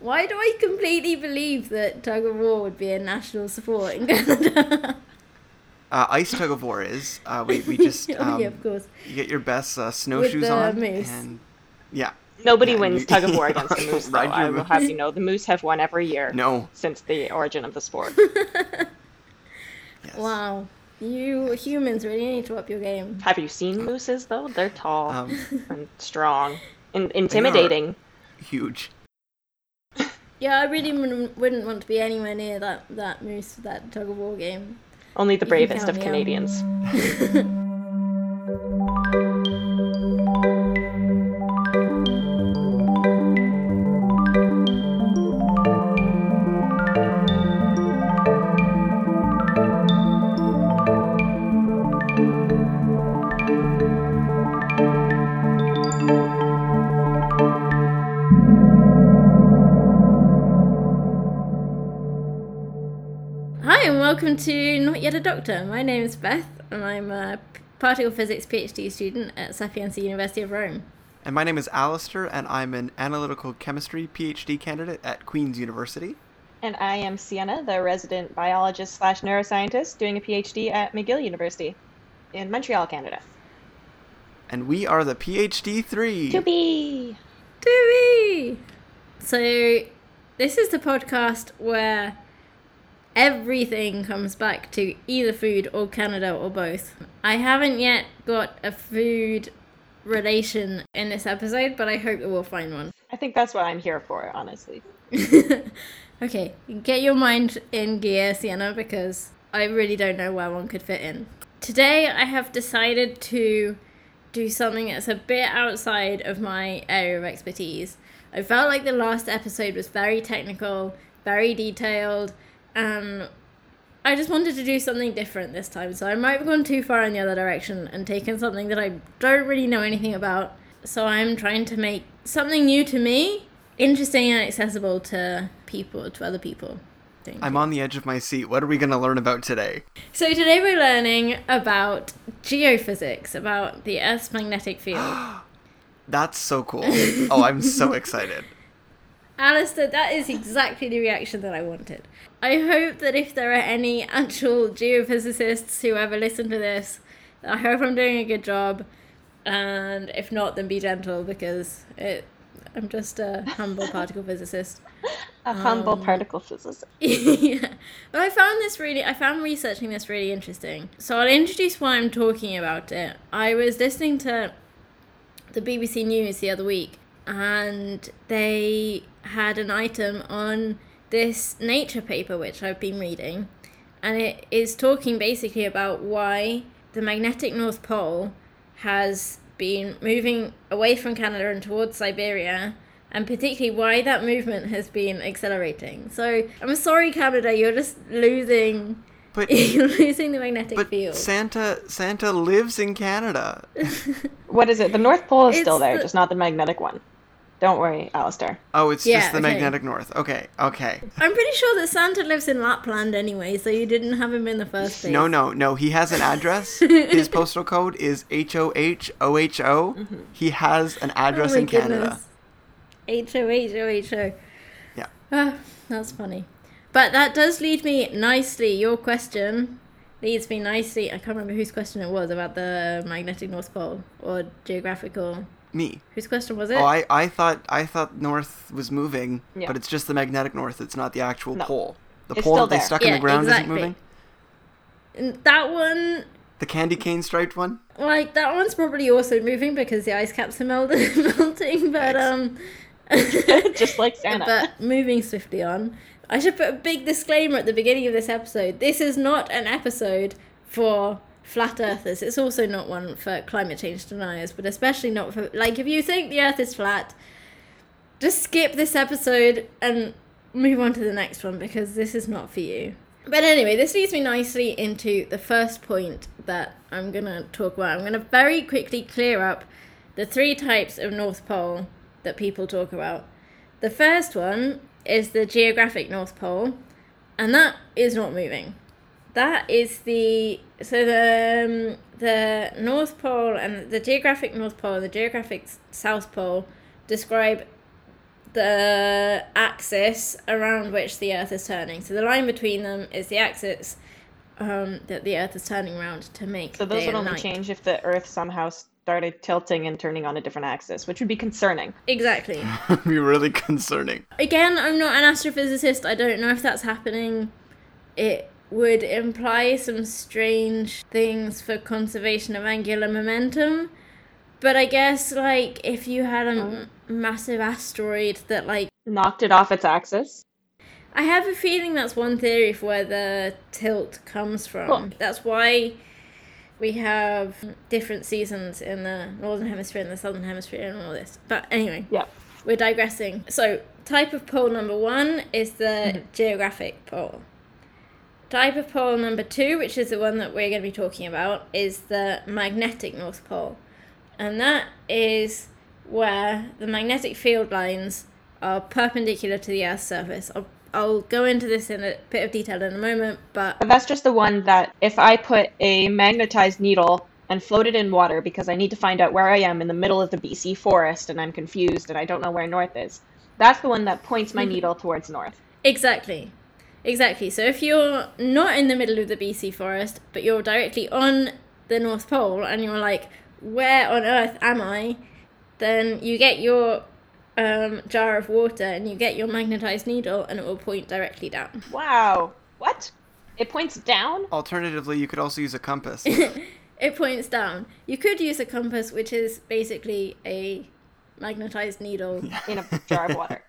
Why do I completely believe that tug of war would be a national sport in Canada? Uh, ice tug of war is. Uh, we, we just oh, um, yeah, of course. you get your best uh, snowshoes the on moose. and yeah. Nobody Yeah, wins you- tug of war against the moose, though. I will have you know, the moose have won every year No. since the origin of the sport. Yes. Wow. You humans really need to up your game. have you seen mooses, though? They're tall Um, and strong and intimidating. huge. Yeah, I really wouldn't, wouldn't want to be anywhere near that, that moose, that tug of war game. Only the bravest of. Canadians. Yet a Doctor. My name is Beth, and I'm a particle physics PhD student at Sapienza University of Rome. And my name is Alistair, and I'm an analytical chemistry PhD candidate at Queen's University. And I am Sienna, the resident biologist slash neuroscientist doing a PhD at McGill University in Montreal, Canada. And we are the PhD 3. To be! Dewey! So, this is the podcast where everything comes back to either food or Canada or both. I haven't yet got a food relation in this episode, but I hope that we'll find one. I think that's what I'm here for, honestly. okay, get your mind in gear, Sienna, because I really don't know where one could fit in. Today, I have decided to do something that's a bit outside of my area of expertise. I felt like the last episode was very technical, very detailed, and I just wanted to do something different this time. So I might have gone too far in the other direction and taken something that I don't really know anything about. So I'm trying to make something new to me, interesting and accessible to people, to other people. Thank I'm you. on the edge of my seat. What are we going to learn about today? So today we're learning about geophysics, about the Earth's magnetic field. That's so cool. oh, I'm so excited. Alistair, that is exactly the reaction that I wanted. I hope that if there are any actual geophysicists who ever listen to this, I hope I'm doing a good job. And if not, then be gentle because it, I'm just a humble particle physicist. A humble Um, particle physicist. yeah. But I found this really, I found researching this really interesting. So I'll introduce why I'm talking about it. I was listening to the BBC News the other week, and they had an item on this Nature paper which I've been reading, and it is talking basically about why the magnetic North Pole has been moving away from Canada and towards Siberia, and particularly why that movement has been accelerating. So I'm sorry, Canada, you're just losing. But You're losing the magnetic but field. Santa Santa lives in Canada. What is it? The North Pole is still there, the- just not the magnetic one. Don't worry, Alistair. Oh, it's Yeah, just the okay. magnetic north. Okay, okay. I'm pretty sure that Santa lives in Lapland anyway, so you didn't have him in the first place. No, no, no. He has an address. His postal code is H O H O H O. He has an Oh address my in Canada. goodness. H O H O H O. Yeah. Ah, that's funny. But that does lead me nicely. Your question leads me nicely. I can't remember whose question it was about the magnetic North Pole or geographical. Me. Whose question was it? Oh, I, I thought I thought north was moving, Yeah. but it's just the magnetic north. It's not the actual No. pole. The It's pole that they there. stuck in the ground exactly. isn't moving. And that one, The candy cane striped one. like that one's probably also moving because the ice caps are melting. melting but um. just like Santa. but moving swiftly on, I should put a big disclaimer at the beginning of this episode. This is not an episode for flat earthers. It's also not one for climate change deniers, but especially not for like if you think the earth is flat, just skip this episode and move on to the next one because this is not for you. But anyway, this leads me nicely into the first point that I'm going to talk about. I'm going to very quickly clear up the three types of North Pole that people talk about. The first one is the geographic North Pole, and that is not moving. That is the so the um, the North Pole and the geographic North Pole and the geographic South Pole describe the axis around which the Earth is turning. So the line between them is the axis um, that the Earth is turning around to make. So those day would only night. change if the Earth somehow started tilting and turning on a different axis, which would be concerning. Exactly. Be really concerning. Again, I'm not an astrophysicist. I don't know if that's happening. It would imply some strange things for conservation of angular momentum. But I guess, like, if you had a m- massive asteroid that, like, Knocked it off its axis. I have a feeling that's one theory for where the tilt comes from. Cool. That's why we have different seasons in the northern hemisphere and the southern hemisphere and all this. But anyway, Yeah. we're digressing. So, type of pole number one is the mm-hmm. geographic pole. Type of pole number two, which is the one that we're going to be talking about, is the magnetic North Pole. And that is where the magnetic field lines are perpendicular to the Earth's surface. I'll, I'll go into this in a bit of detail in a moment, but But that's just the one that if I put a magnetized needle and float it in water because I need to find out where I am in the middle of the BC forest and I'm confused and I don't know where north is, that's the one that points my mm-hmm. needle towards north. Exactly. Exactly. So if you're not in the middle of the BC forest, but you're directly on the North Pole and you're like, where on earth am I? Then you get your um, jar of water and you get your magnetized needle and it will point directly down. Wow. What? It points down? Alternatively, you could also use a compass. It points down. You could use a compass, which is basically a magnetized needle In a jar of water.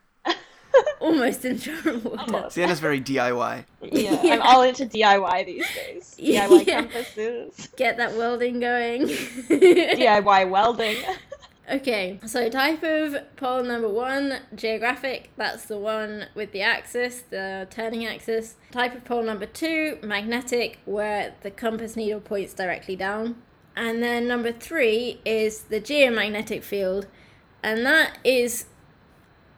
almost in jar. Almost. Sienna's very DIY. Yeah, Yeah. I'm all into DIY these days. Yeah. Compasses, Get that welding going. DIY welding. Okay, so type of pole number one, geographic, that's the one with the axis, the turning axis. Type of pole number two, magnetic, where the compass needle points directly down. And then number three is the geomagnetic field, and that is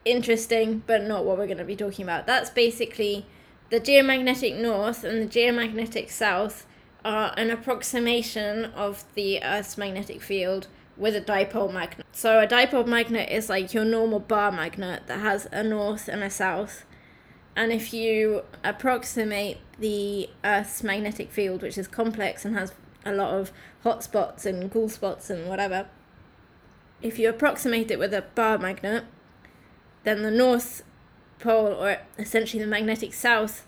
interesting, but not what we're going to be talking about. That's basically the geomagnetic north and the geomagnetic south are an approximation of the Earth's magnetic field with a dipole magnet. So a dipole magnet is like your normal bar magnet that has a north and a south. And if you approximate the Earth's magnetic field, which is complex and has a lot of hot spots and cool spots and whatever, if you approximate it with a bar magnet, then the north pole, or essentially the magnetic south,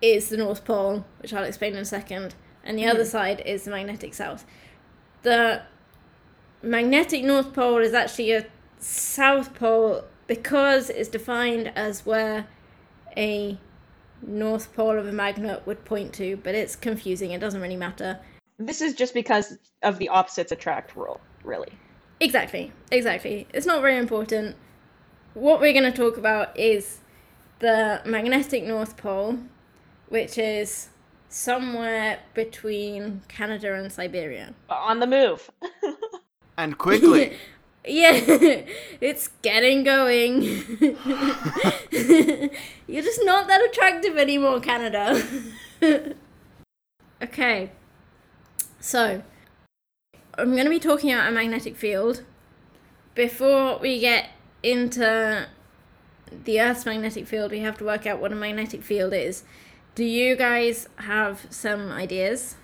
is the North Pole, which I'll explain in a second, and the other hmm. side is the magnetic south. The magnetic North Pole is actually a south pole because it's defined as where a north pole of a magnet would point to, but it's confusing. It doesn't really matter. This is just because of the opposites attract rule, really. Exactly, exactly. It's not very important. What we're going to talk about is the magnetic North Pole, which is somewhere between Canada and Siberia. Uh, on the move. And quickly. Yeah, it's getting going. You're just not that attractive anymore, Canada. okay, so I'm going to be talking about a magnetic field. Before we get into the Earth's magnetic field, we have to work out what a magnetic field is. Do you guys have some ideas?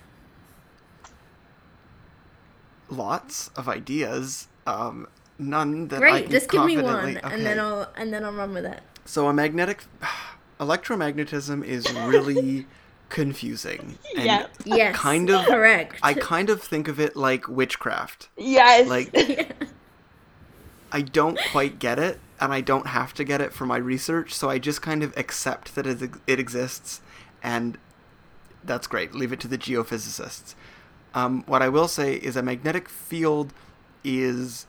Lots of ideas. Um, none that I Great, can just give me confidently- one, and then I'll and then I'll run with it. So a magnetic electromagnetism is really confusing. And Yeah. Yes, Kind of- correct. I kind of think of it like witchcraft. Yes. Like I don't quite get it, and I don't have to get it for my research, so I just kind of accept that it, it exists, and that's great. Leave it to the geophysicists. Um, what I will say is a magnetic field is.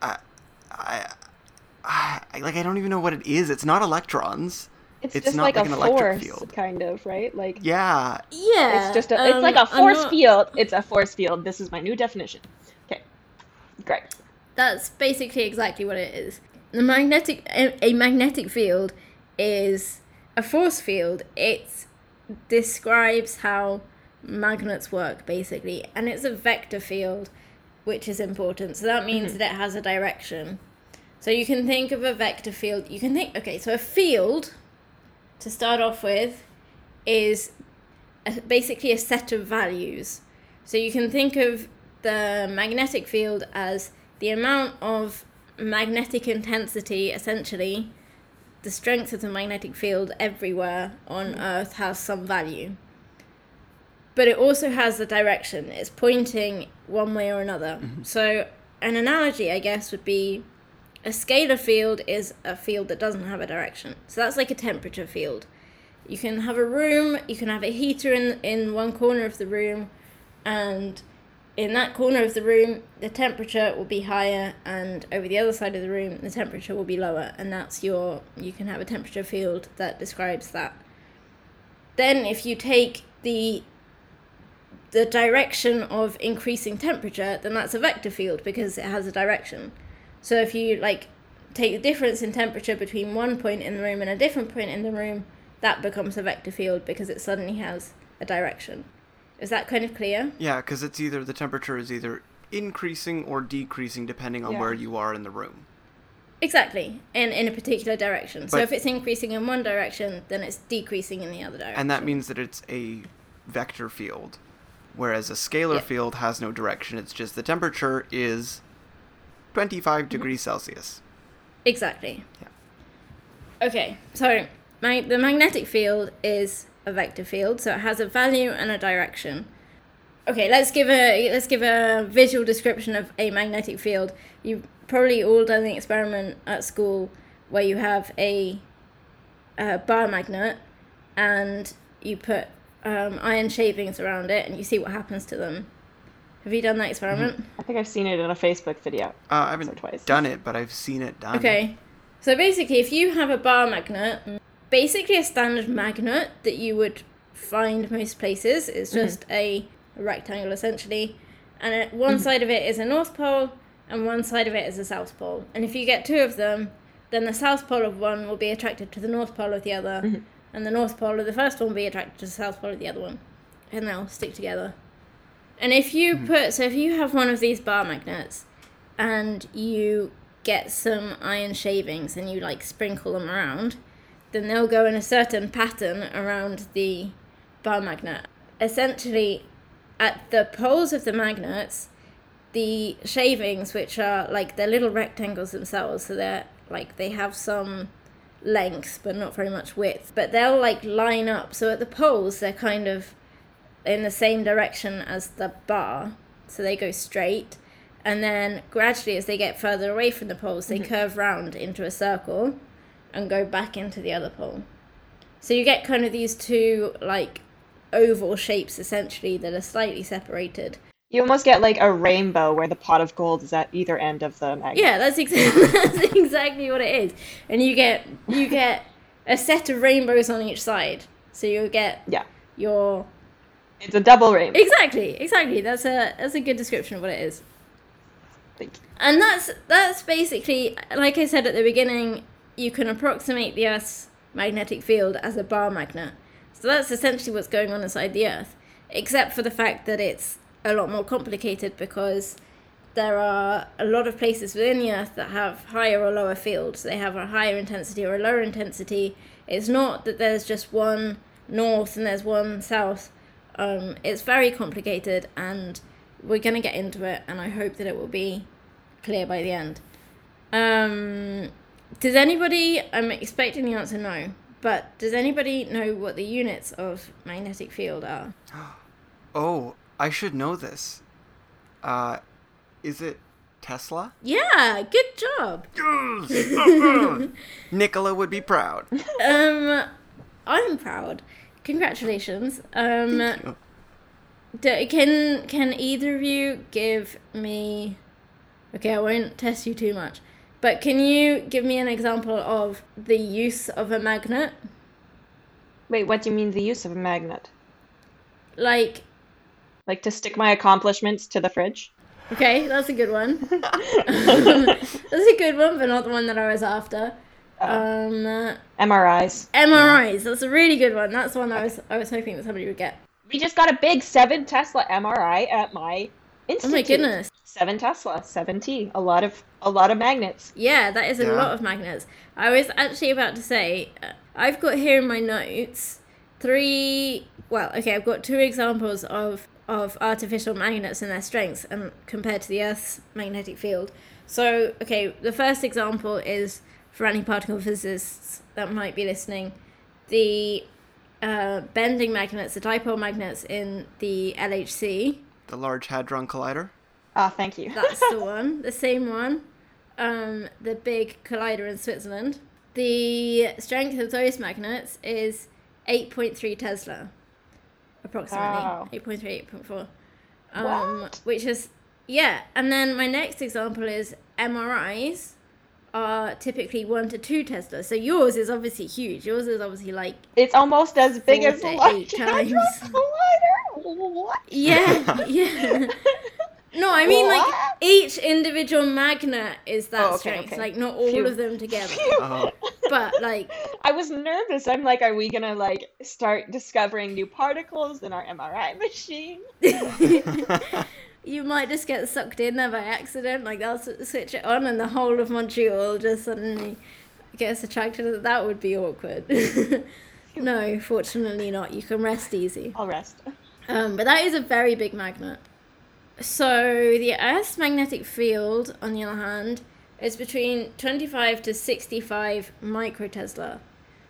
I, I, I, like I don't even know what it is. It's not electrons. it's, it's just not like, like a an electric force, field. kind of, right? Like Yeah, yeah, it's just a, it's um, like a I'm force not- field. It's a force field. This is my new definition. Great. That's basically exactly what it is. The magnetic a, a magnetic field is a force field. It describes how magnets work basically, and it's a vector field, which is important. So that means mm-hmm. that it has a direction. So you can think of a vector field. You can think, okay, so a field, to start off with, is a, basically a set of values. So you can think of the magnetic field as the amount of magnetic intensity, essentially, the strength of the magnetic field everywhere on Earth has some value. But it also has the direction, it's pointing one way or another. Mm-hmm. So, an analogy, I guess, would be a scalar field is a field that doesn't have a direction. So, that's like a temperature field. You can have a room, you can have a heater in, in one corner of the room, and in that corner of the room, the temperature will be higher, and over the other side of the room, the temperature will be lower, and that's your. You can have a temperature field that describes that. Then, if you take the the direction of increasing temperature, then that's a vector field because it has a direction. So if you like take the difference in temperature between one point in the room and a different point in the room, that becomes a vector field because it suddenly has a direction. Is that kind of clear? Yeah, because it's either the temperature is either increasing or decreasing depending on Yeah. where you are in the room. Exactly, in in a particular direction. so if it's increasing in one direction, then it's decreasing in the other direction. And that means that it's a vector field. Whereas a scalar Yeah. field has no direction. It's just the temperature is 25 Mm-hmm. degrees Celsius. Exactly. Yeah. Okay, so my, the magnetic field is a vector field, so it has a value and a direction. Okay, let's give a let's give a visual description of a magnetic field. You've probably all done the experiment at school where you have a, a bar magnet and you put um, iron shavings around it and you see what happens to them. Have you done that experiment? I think I've seen it in a Facebook video. Uh, I haven't So twice. done it, but I've seen it done. Okay. So basically, if you have a bar magnet, basically a standard magnet that you would find most places. Is mm-hmm. just a, a rectangle essentially, and one mm-hmm. side of it is a north pole, and one side of it is a south pole. And if you get two of them, then the south pole of one will be attracted to the north pole of the other, mm-hmm. and the north pole of the first one will be attracted to the south pole of the other one, and they'll stick together. And if you put, so if you have one of these bar magnets, and you get some iron shavings and you like sprinkle them around, then they'll go in a certain pattern around the bar magnet. Essentially, at the poles of the magnets, the shavings, which are like they're little rectangles themselves, so they're like they have some length but not very much width, but they'll like line up. So at the poles, they're kind of in the same direction as the bar, so they go straight. And then gradually, as they get further away from the poles, they mm-hmm. curve round into a circle and go back into the other pole. So you get kind of these two like oval shapes essentially that are slightly separated. You almost get like a rainbow where the pot of gold is at either end of the magnet. Yeah, that's exactly that's exactly what it is. And you get you get a set of rainbows on each side. So you get Yeah. your It's a double rainbow. exactly exactly. That's a that's a good description of what it is. Thank you. And that's that's basically like I said at the beginning, you can approximate the Earth's magnetic field as a bar magnet. So that's essentially what's going on inside the Earth, except for the fact that it's a lot more complicated because there are a lot of places within the Earth that have higher or lower fields. They have a higher intensity or a lower intensity. It's not that there's just one north and there's one south. Um, it's very complicated, and we're going to get into it, and I hope that it will be clear by the end. Um, does anybody? I'm expecting the answer no, but does anybody know what the units of magnetic field are? Oh, I should know this. Uh, is it Tesla? Yeah, good job. Yes! Nikola would be proud. Um, I'm proud. Congratulations. Um, Thank you. d- can can either of you give me? Okay, I won't test you too much, but can you give me an example of the use of a magnet? Wait, what do you mean the use of a magnet? Like, Like to stick my accomplishments to the fridge? okay, that's a good one. that's a good one, but not the one that I was after. Um, uh, MRIs. MRIs. That's a really good one. That's the one I was I was hoping that somebody would get. We just got a big seven Tesla MRI at my Oh my goodness. Seven Tesla, seven T. A lot of a lot of magnets. Yeah, that is a Yeah. lot of magnets. I was actually about to say, uh, I've got here in my notes three. Well, okay, I've got two examples of of artificial magnets and their strengths, and compared to the Earth's magnetic field. So, okay, the first example is for any particle physicists that might be listening, the uh, bending magnets, the dipole magnets in the LHC. The Large Hadron Collider. Ah, thank you. That's the one, the same one. Um, the big collider in Switzerland. The strength of those magnets is 8.3 Tesla, approximately. Wow. 8.3, 8.4. Um, What? Which is, yeah. And then my next example is MRIs are typically 1 to 2 Tesla. So yours is obviously huge. Yours is obviously like, It's almost as big as the Large Hadron. Collider. What? yeah, yeah. No, I mean like each individual magnet is that Oh, okay, strength, okay. like not all Phew. of them together. Oh, But like, I was nervous. I'm like, are we gonna like start discovering new particles in our MRI machine? you might just get sucked in there by accident. Like they'll switch it on, and the whole of Montreal just suddenly gets attracted. That would be awkward. no, fortunately not. You can rest easy. I'll rest. Um, but that is a very big magnet. So the Earth's magnetic field, on the other hand, is between 25 to 65 microtesla.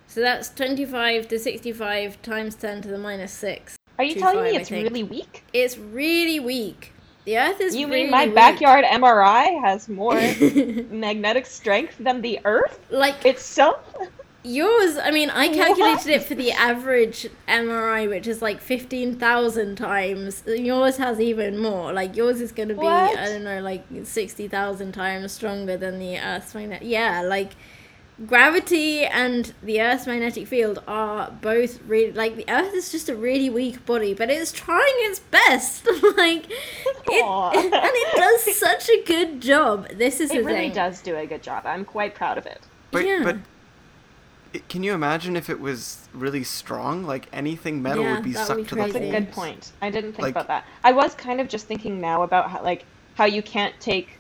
So that's 25 to 65 times 10 to the minus 6. Are you telling five, me it's really weak? It's really weak. The Earth is You really mean my weak. backyard MRI has more magnetic strength than the Earth like itself? Yours, I mean, I calculated What? it for the average MRI, which is like 15,000 times. Yours has even more. Like yours is going to be, What? I don't know, like 60,000 times stronger than the Earth's magnetic. Yeah, like gravity and the Earth's magnetic field are both really, like the Earth is just a really weak body, but it's trying its best. like, it, and it does such a good job. This is It the really thing. does do a good job. I'm quite proud of it. but Yeah. but it, can you imagine if it was really strong? Like anything metal Yeah, would be that would be sucked to the crazy. That's a good point. I didn't think Like- about that. I was kind of just thinking now about how like how you can't take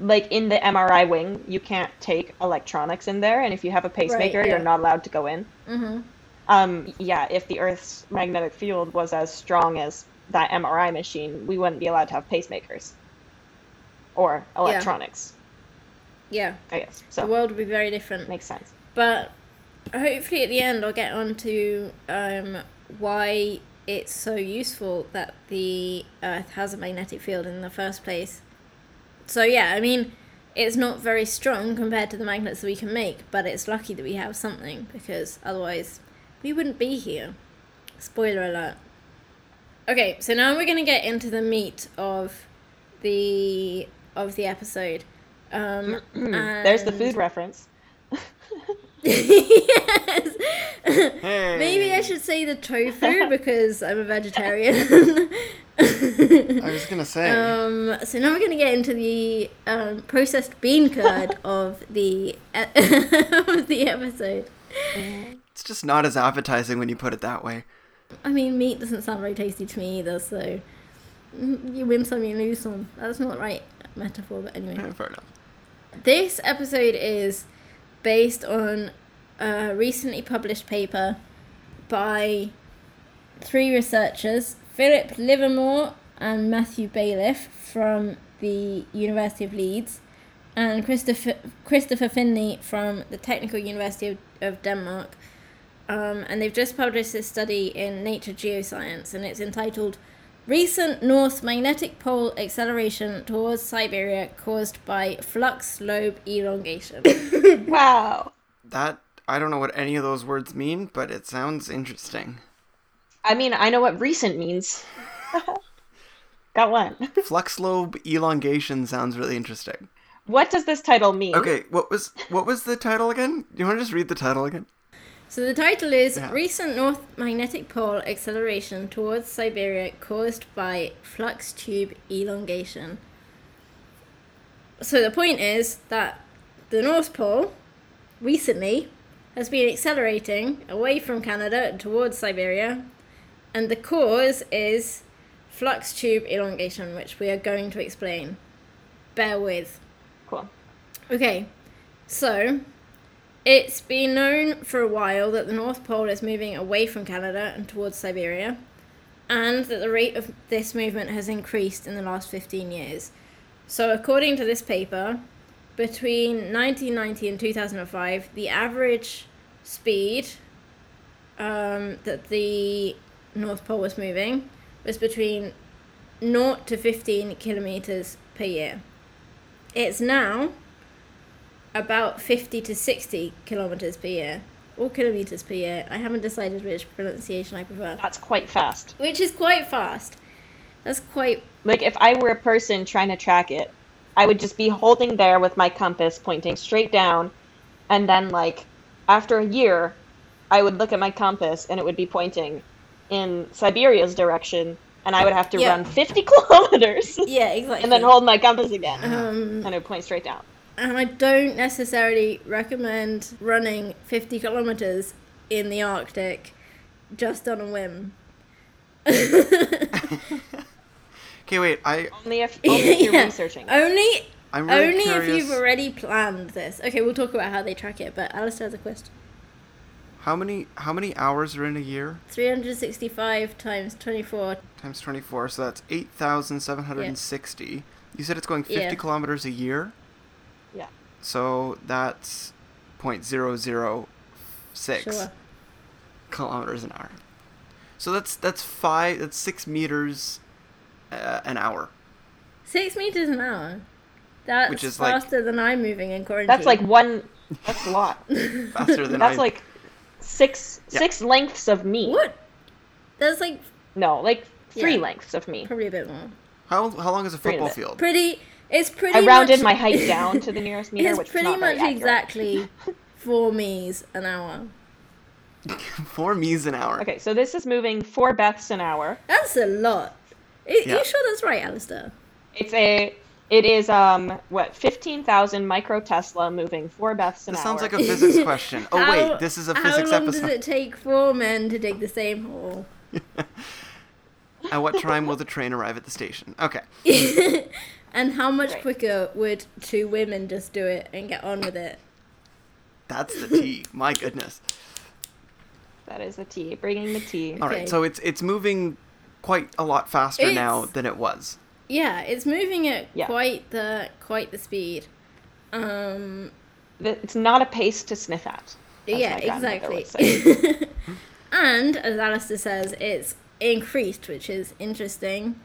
like in the MRI wing, you can't take electronics in there, and if you have a pacemaker, yeah. you're not allowed to go in. hmm Um, yeah, if the Earth's magnetic field was as strong as that MRI machine, we wouldn't be allowed to have pacemakers or electronics. Yeah, yeah. I guess so. the world would be very different. Makes sense. But hopefully at the end I'll get on to um, why it's so useful that the Earth has a magnetic field in the first place. So yeah, I mean, it's not very strong compared to the magnets that we can make, but it's lucky that we have something because otherwise we wouldn't be here. Spoiler alert. Okay, so now we're gonna get into the meat of the of the episode. Um, There's the food reference. yes. Hey. Maybe I should say the tofu because I'm a vegetarian. I was gonna say. um, so now we're to get into the um, processed bean curd of the of the episode. it's just not as appetizing when you put it that way. I mean, meat doesn't sound very tasty to me either. So mm, you win some, you lose some. That's not the right metaphor, but anyway. Yeah, fair enough. This episode is based on a recently published paper by three researchers Philip Livermore and Matthew Bayliff from the University of Leeds, and Christopher, Christopher Finlay from the Technical University of, of Denmark. Um, and they've just published this study in Nature Geoscience, and it's entitled Recent North Magnetic Pole Acceleration Towards Siberia Caused by Flux Lobe Elongation. Wow. That I don't know what any of those words mean, but it sounds interesting. I mean, I know what recent means. Got one. Flux lobe elongation sounds really interesting. What does this title mean? Okay, what was what was the title again? Do you want to just read the title again? So the title is Yeah. Recent North Magnetic Pole Acceleration Towards Siberia Caused by Flux Tube Elongation. So the point is that the North Pole recently has been accelerating away from Canada towards Siberia, and the cause is flux tube elongation, which we are going to explain. Bear with. Cool. Okay, so it's been known for a while that the North Pole is moving away from Canada and towards Siberia, and that the rate of this movement has increased in the last 15 years. So, according to this paper, between 1990 and 2005, the average speed um, that the North Pole was moving was between 0 to 15 kilometers per year. It's now about 50 to 60 kilometers per year, or kilometers per year. I haven't decided which pronunciation I prefer. That's quite fast. Which is quite fast. That's quite. Like if I were a person trying to track it, I would just be holding there with my compass pointing straight down, and then like after a year, I would look at my compass and it would be pointing in Siberia's direction, and I would have to Yeah. run 50 kilometers Yeah, exactly. and then hold my compass again, Um, and it would point straight down. And I don't necessarily recommend running 50 kilometers in the Arctic just on a whim. Okay, wait. I Only if, only if you're Yeah. researching. Only I'm really only curious. if you've already planned this. Okay, we'll talk about how they track it, but Alistair has a question. How many how many hours are in a year? 365 times 24. Times twenty four, so that's eight thousand seven hundred and sixty. You said it's going fifty Yeah. kilometers a year, Yeah. so that's point zero zero six Sure. kilometers an hour. So that's that's five. That's six meters uh, an hour. Six meters an hour. That's Which is like- faster than I'm moving in quarantine. That's like one. That's a lot. Faster than I That's I. like six Yeah. six lengths of me. what? That's like No, like three Yeah. lengths of me. probably a bit more. how how long is a Wait a football field? Pretty. It's pretty. I rounded much, my height down to the nearest meter, It's which is pretty not very much accurate. exactly four me's an hour. Four me's an hour. Okay, so this is moving four Beths an hour. That's a lot. Are Yeah. you sure that's right, Alistair? It's a it is um what fifteen thousand micro Tesla moving four Beths an This hour. sounds like a physics question. Oh How- wait, this is a physics episode. How long episode. does it take four men to dig the same hole? At what time will the train arrive at the station? Okay. And how much Right. quicker would two women just do it and get on with it? That's the T. My goodness. that is the T, bringing the T. All right, Okay. so it's it's moving quite a lot faster now than it was. Yeah, it's moving at Yeah. quite the quite the speed. Um, Th- It's not a pace to sniff at. as yeah, exactly. and as Alistair says, it's increased, which is interesting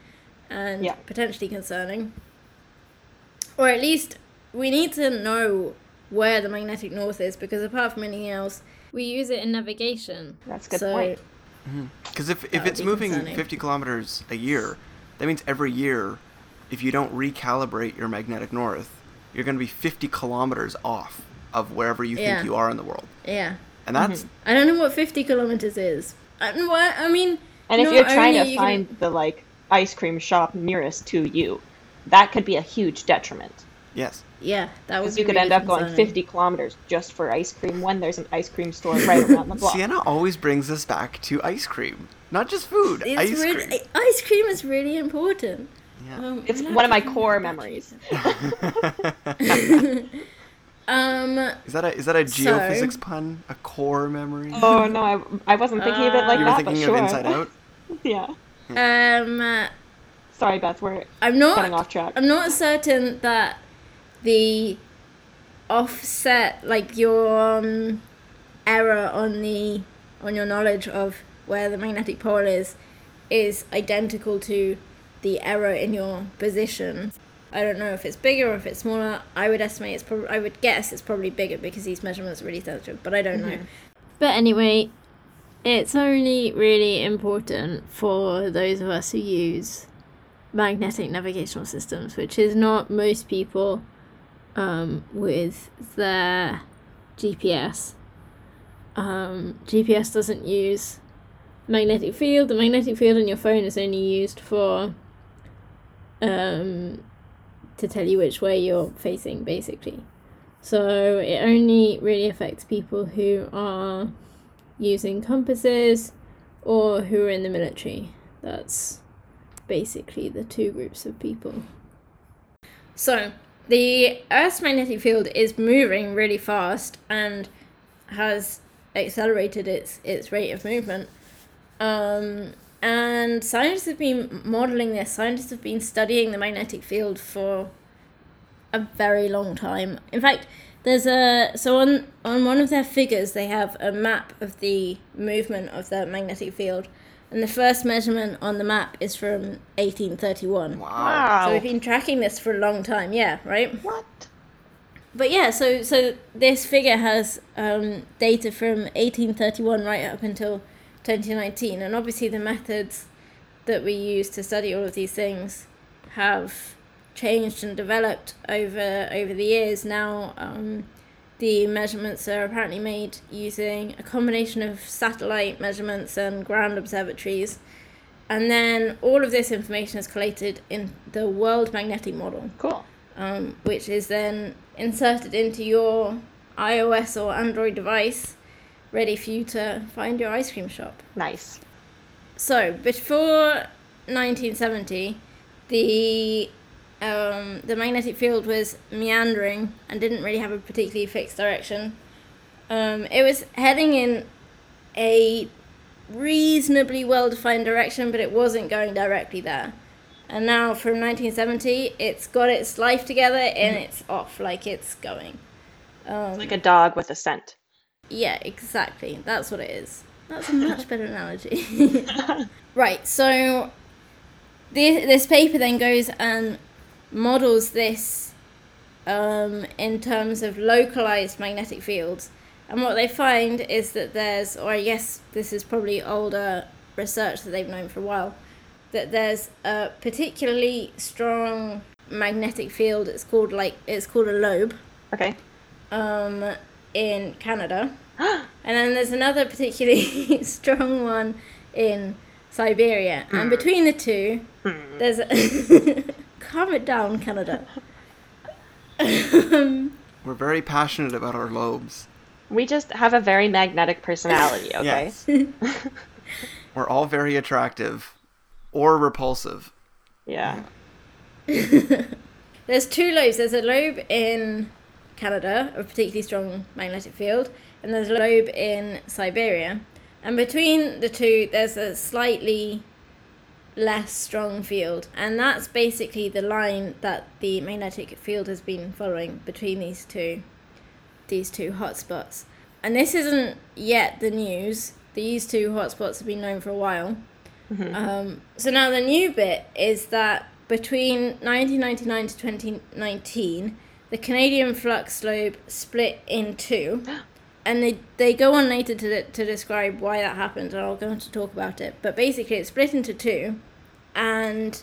and Yeah. potentially concerning. Or at least we need to know where the magnetic north is because apart from anything else, we use it in navigation. That's a good So- point. Mm-hmm. Because if, if it's be moving concerning. 50 kilometers a year, that means every year, if you don't recalibrate your magnetic north, you're going to be 50 kilometers off of wherever you Yeah. think you are in the world. Yeah. And that's mm-hmm. I don't know what 50 kilometers is. I, what, I mean, And if you're trying to you find can- the like ice cream shop nearest to you, that could be a huge detriment. yes. Yeah, that was. You could end up going concerning. 50 kilometers just for ice cream when there's an ice cream store right around the block. Sienna always brings us back to ice cream. Not just food, It's ice really, cream. Ice cream is really important. Yeah. Um, It's one of my core memories. Um, Is that a is that a So- geophysics pun? A core memory? Oh no, I, I wasn't thinking of it like you were that, thinking but sure. of Inside Out? yeah. um, uh, Sorry, Beth, we're I'm not. getting off track. I'm not certain that the offset, like your um, error on the on your knowledge of where the magnetic pole is, is identical to the error in your position. I don't know if it's bigger or if it's smaller. I would estimate it's probably. I would guess it's probably bigger because these measurements are really sensitive, but I don't know. But anyway, it's only really important for those of us who use magnetic navigational systems, which is not most people um, with their GPS. Um, GPS doesn't use magnetic field. The magnetic field on your phone is only used for um, to tell you which way you're facing, basically. So it only really affects people who are using compasses or who are in the military. That's basically the two groups of people. So, the Earth's magnetic field is moving really fast and has accelerated its its rate of movement. Um, and scientists have been modeling this. Scientists have been studying the magnetic field for a very long time. In fact, there's a so on on one of their figures they have a map of the movement of the magnetic field, and the first measurement on the map is from 1831. Wow. Wow. So we've been tracking this for a long time. Yeah, right. what? But yeah, so so this figure has um, data from 1831 right up until 2019, and obviously the methods that we use to study all of these things have changed and developed over over the years. Now, um, the measurements are apparently made using a combination of satellite measurements and ground observatories, and then all of this information is collated in the World Magnetic Model Cool. um, which is then inserted into your iOS or Android device, ready for you to find your ice cream shop. Nice. So before 1970, the um, the magnetic field was meandering and didn't really have a particularly fixed direction. Um, it was heading in a reasonably well defined direction, but it wasn't going directly there. And now from 1970, it's got its life together and it's off, like it's going. Um, Like a dog with a scent. yeah, exactly. That's what it is. That's a much better analogy. right, so this, this paper then goes and models this um, in terms of localized magnetic fields. And what they find is that there's, or I guess this is probably older research that they've known for a while, that there's a particularly strong magnetic field. It's called like it's called a lobe Okay. um, in Canada. and then there's another particularly strong one in Siberia. And between the two, there's a. calm it down, Canada. We're very passionate about our lobes. We just have a very magnetic personality, okay? We're all very attractive or repulsive. Yeah. there's two lobes. There's a lobe in Canada, a particularly strong magnetic field, and there's a lobe in Siberia. And between the two, there's a slightly less strong field. And that's basically the line that the magnetic field has been following between these two these two hotspots. And this isn't yet the news. These two hotspots have been known for a while. Um, so now the new bit is that between 1999 to 2019, the Canadian flux lobe split in two. And they, they go on later to, to describe why that happened, and I'll go on to talk about it. But basically, it split into two, and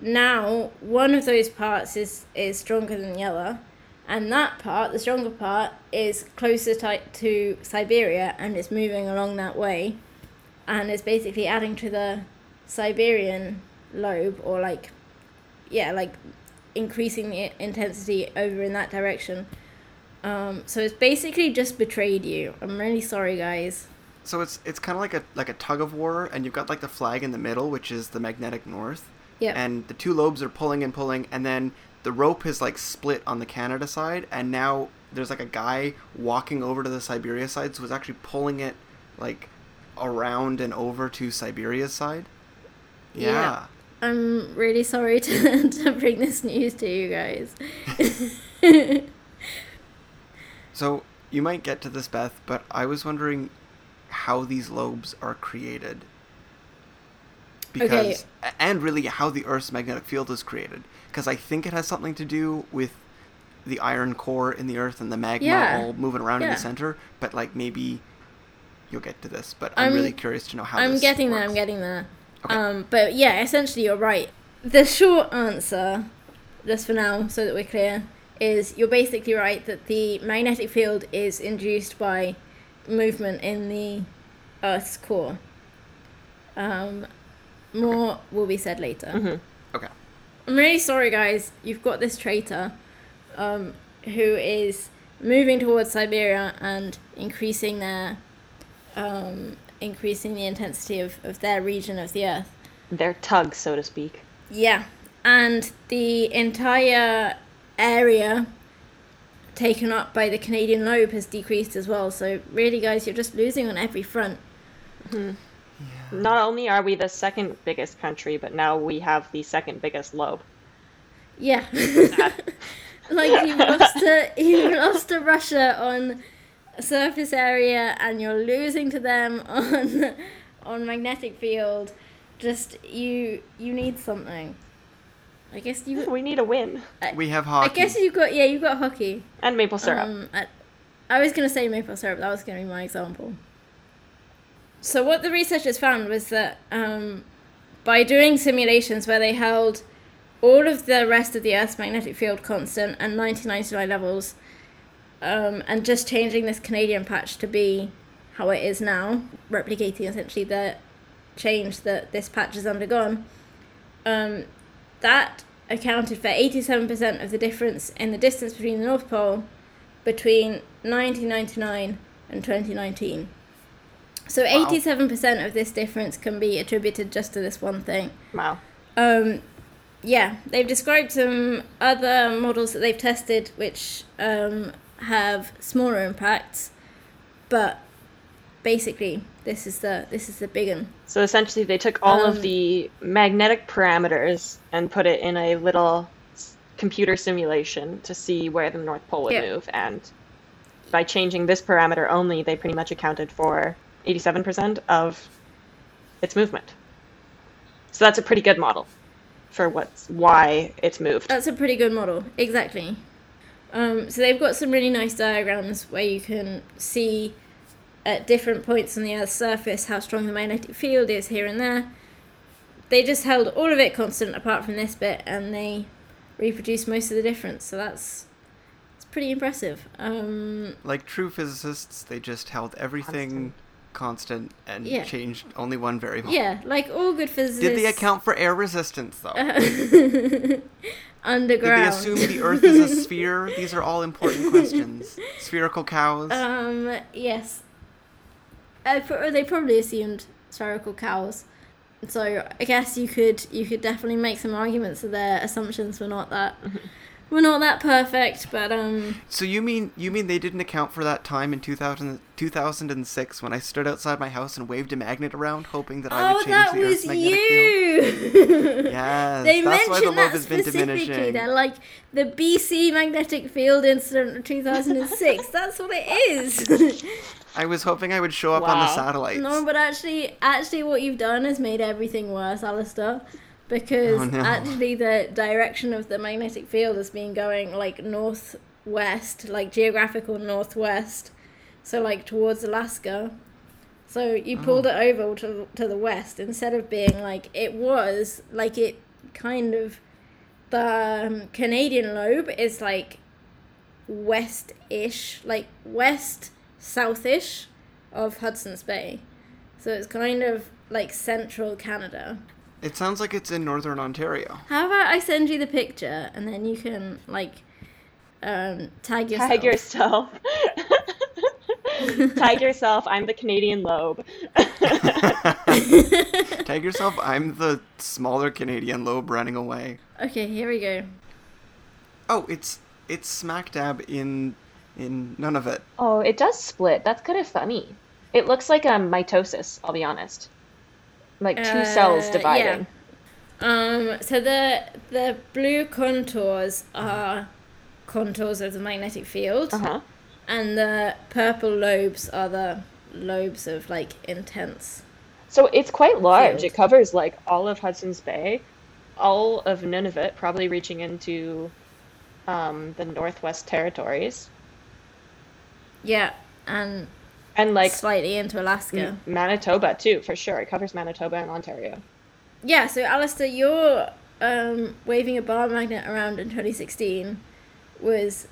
now one of those parts is, is stronger than the other, and that part, the stronger part, is closer to, to Siberia and is moving along that way, and is basically adding to the Siberian lobe, or like, yeah, like increasing the intensity over in that direction. Um, so it's basically just betrayed you. I'm really sorry, guys. So it's it's kind of like a like a tug of war, and you've got like the flag in the middle, which is the magnetic north, Yeah. and the two lobes are pulling and pulling, and then the rope is like split on the Canada side, and now there's like a guy walking over to the Siberia side, so it's actually pulling it like around and over to Siberia's side. Yeah. Yeah. I'm really sorry to, to bring this news to you guys. So you might get to this, Beth, but I was wondering how these lobes are created. Because and really how the Earth's magnetic field is created. Because I think it has something to do with the iron core in the Earth and the magma Yeah. all moving around in the center. But like maybe you'll get to this. But I'm, I'm- really curious to know how. I'm getting there, works. I'm getting there. Okay. Um, but yeah, essentially you're right. The short answer, just for now, so that we're clear, is you're basically right that the magnetic field is induced by movement in the Earth's core. Um, more will be said later. Mhm. Okay. I'm really sorry, guys. You've got this traitor um, who is moving towards Siberia and increasing their um, increasing the intensity of, of their region of the Earth. Their tug, so to speak. Yeah, and the entire area taken up by the Canadian lobe has decreased as well. So really, guys, you're just losing on every front. Not only are we the second biggest country, but now we have the second biggest lobe. Yeah, like you've lost to you've lost to Russia on surface area, and you're losing to them on on magnetic field. Just you you need something. I guess you. We need a win. We have hockey. I guess you've got yeah you've got hockey. And maple syrup. Um, I, I was going to say maple syrup. That was going to be my example. So what the researchers found was that um, by doing simulations where they held all of the rest of the Earth's magnetic field constant and 1999 levels, um, and just changing this Canadian patch to be how it is now, replicating essentially the change that this patch has undergone, um, that accounted for 87% of the difference in the distance between the North Pole between 1999 and 2019. So Wow. 87% of this difference can be attributed just to this one thing. Wow. Um, yeah, they've described some other models that they've tested which um, have smaller impacts, but basically this is the this is the big one. So essentially, they took all Um, of the magnetic parameters and put it in a little computer simulation to see where the North Pole would Yeah. move. And by changing this parameter only, they pretty much accounted for 87% of its movement. So that's a pretty good model for what's why it's moved. That's a pretty good model, exactly. Um, so they've got some really nice diagrams where you can see at different points on the Earth's surface how strong the magnetic field is here and there. They just held all of it constant apart from this bit, and they reproduced most of the difference. So that's it's pretty impressive. Um, Like true physicists, they just held everything constant, and Yeah. changed only one variable. yeah, like all good physicists. Did they account for air resistance though? Did underground? they assume the Earth is a sphere? These are all important questions. Spherical cows. Um, yes. Uh, they probably assumed spherical cows. So I guess you could you could definitely make some arguments that their assumptions were not that were not that perfect, but um So you mean you mean they didn't account for that time in 2000, 2006 when I stood outside my house and waved a magnet around, hoping that I would Oh, change that the was Earth's magnetic field? you. Yes, they that's why the mentioned that has been specifically. diminishing. They're like the BC magnetic field incident of 2006. That's what it is. I was hoping I would show up on the Wow. satellites. No, but actually, actually, what you've done has made everything worse, Alistair. Because Oh, no. actually, the direction of the magnetic field has been going like northwest, like geographical northwest, so like towards Alaska. So you pulled it over to to the west instead of being like it was, like it kind of. The um, Canadian lobe is like west-ish, like west southish of Hudson's Bay. So it's kind of like central Canada. It sounds like it's in northern Ontario. How about I send you the picture and then you can like um, tag yourself. Tag yourself. Tag yourself. I'm the Canadian lobe. Tag yourself. I'm the smaller Canadian lobe running away. okay, here we go. Oh, it's it's smack dab in in none of it. Oh, it does split. That's kind of funny. It looks like a mitosis, I'll be honest. Like two Uh, cells yeah. dividing. Um, so the the blue contours are contours of the magnetic field, Uh-huh. and the purple lobes are the lobes of like intense. So it's quite large. Field. It covers like all of Hudson's Bay, all of Nunavut, probably reaching into um, the Northwest Territories, Yeah, and and like slightly into Alaska. Manitoba too, for sure. It covers Manitoba and Ontario. Yeah, so Alistair, your um, waving a bar magnet around in 2016 was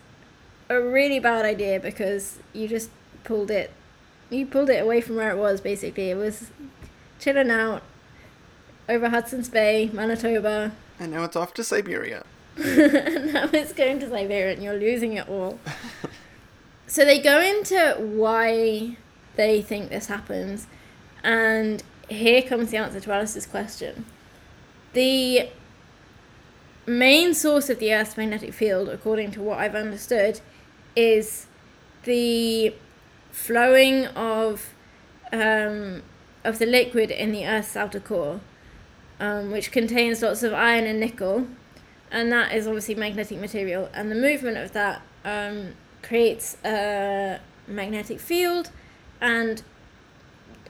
a really bad idea because you just pulled it, you pulled it away from where it was. Basically, it was chilling out over Hudson's Bay, Manitoba, And now it's off to Siberia. and now it's going to Siberia, and you're losing it all. so they go into why they think this happens, and here comes the answer to Alice's question. The main source of the Earth's magnetic field, according to what I've understood, is the flowing of um, of the liquid in the Earth's outer core, um, which contains lots of iron and nickel, and that is obviously magnetic material. And the movement of that um, creates a magnetic field, and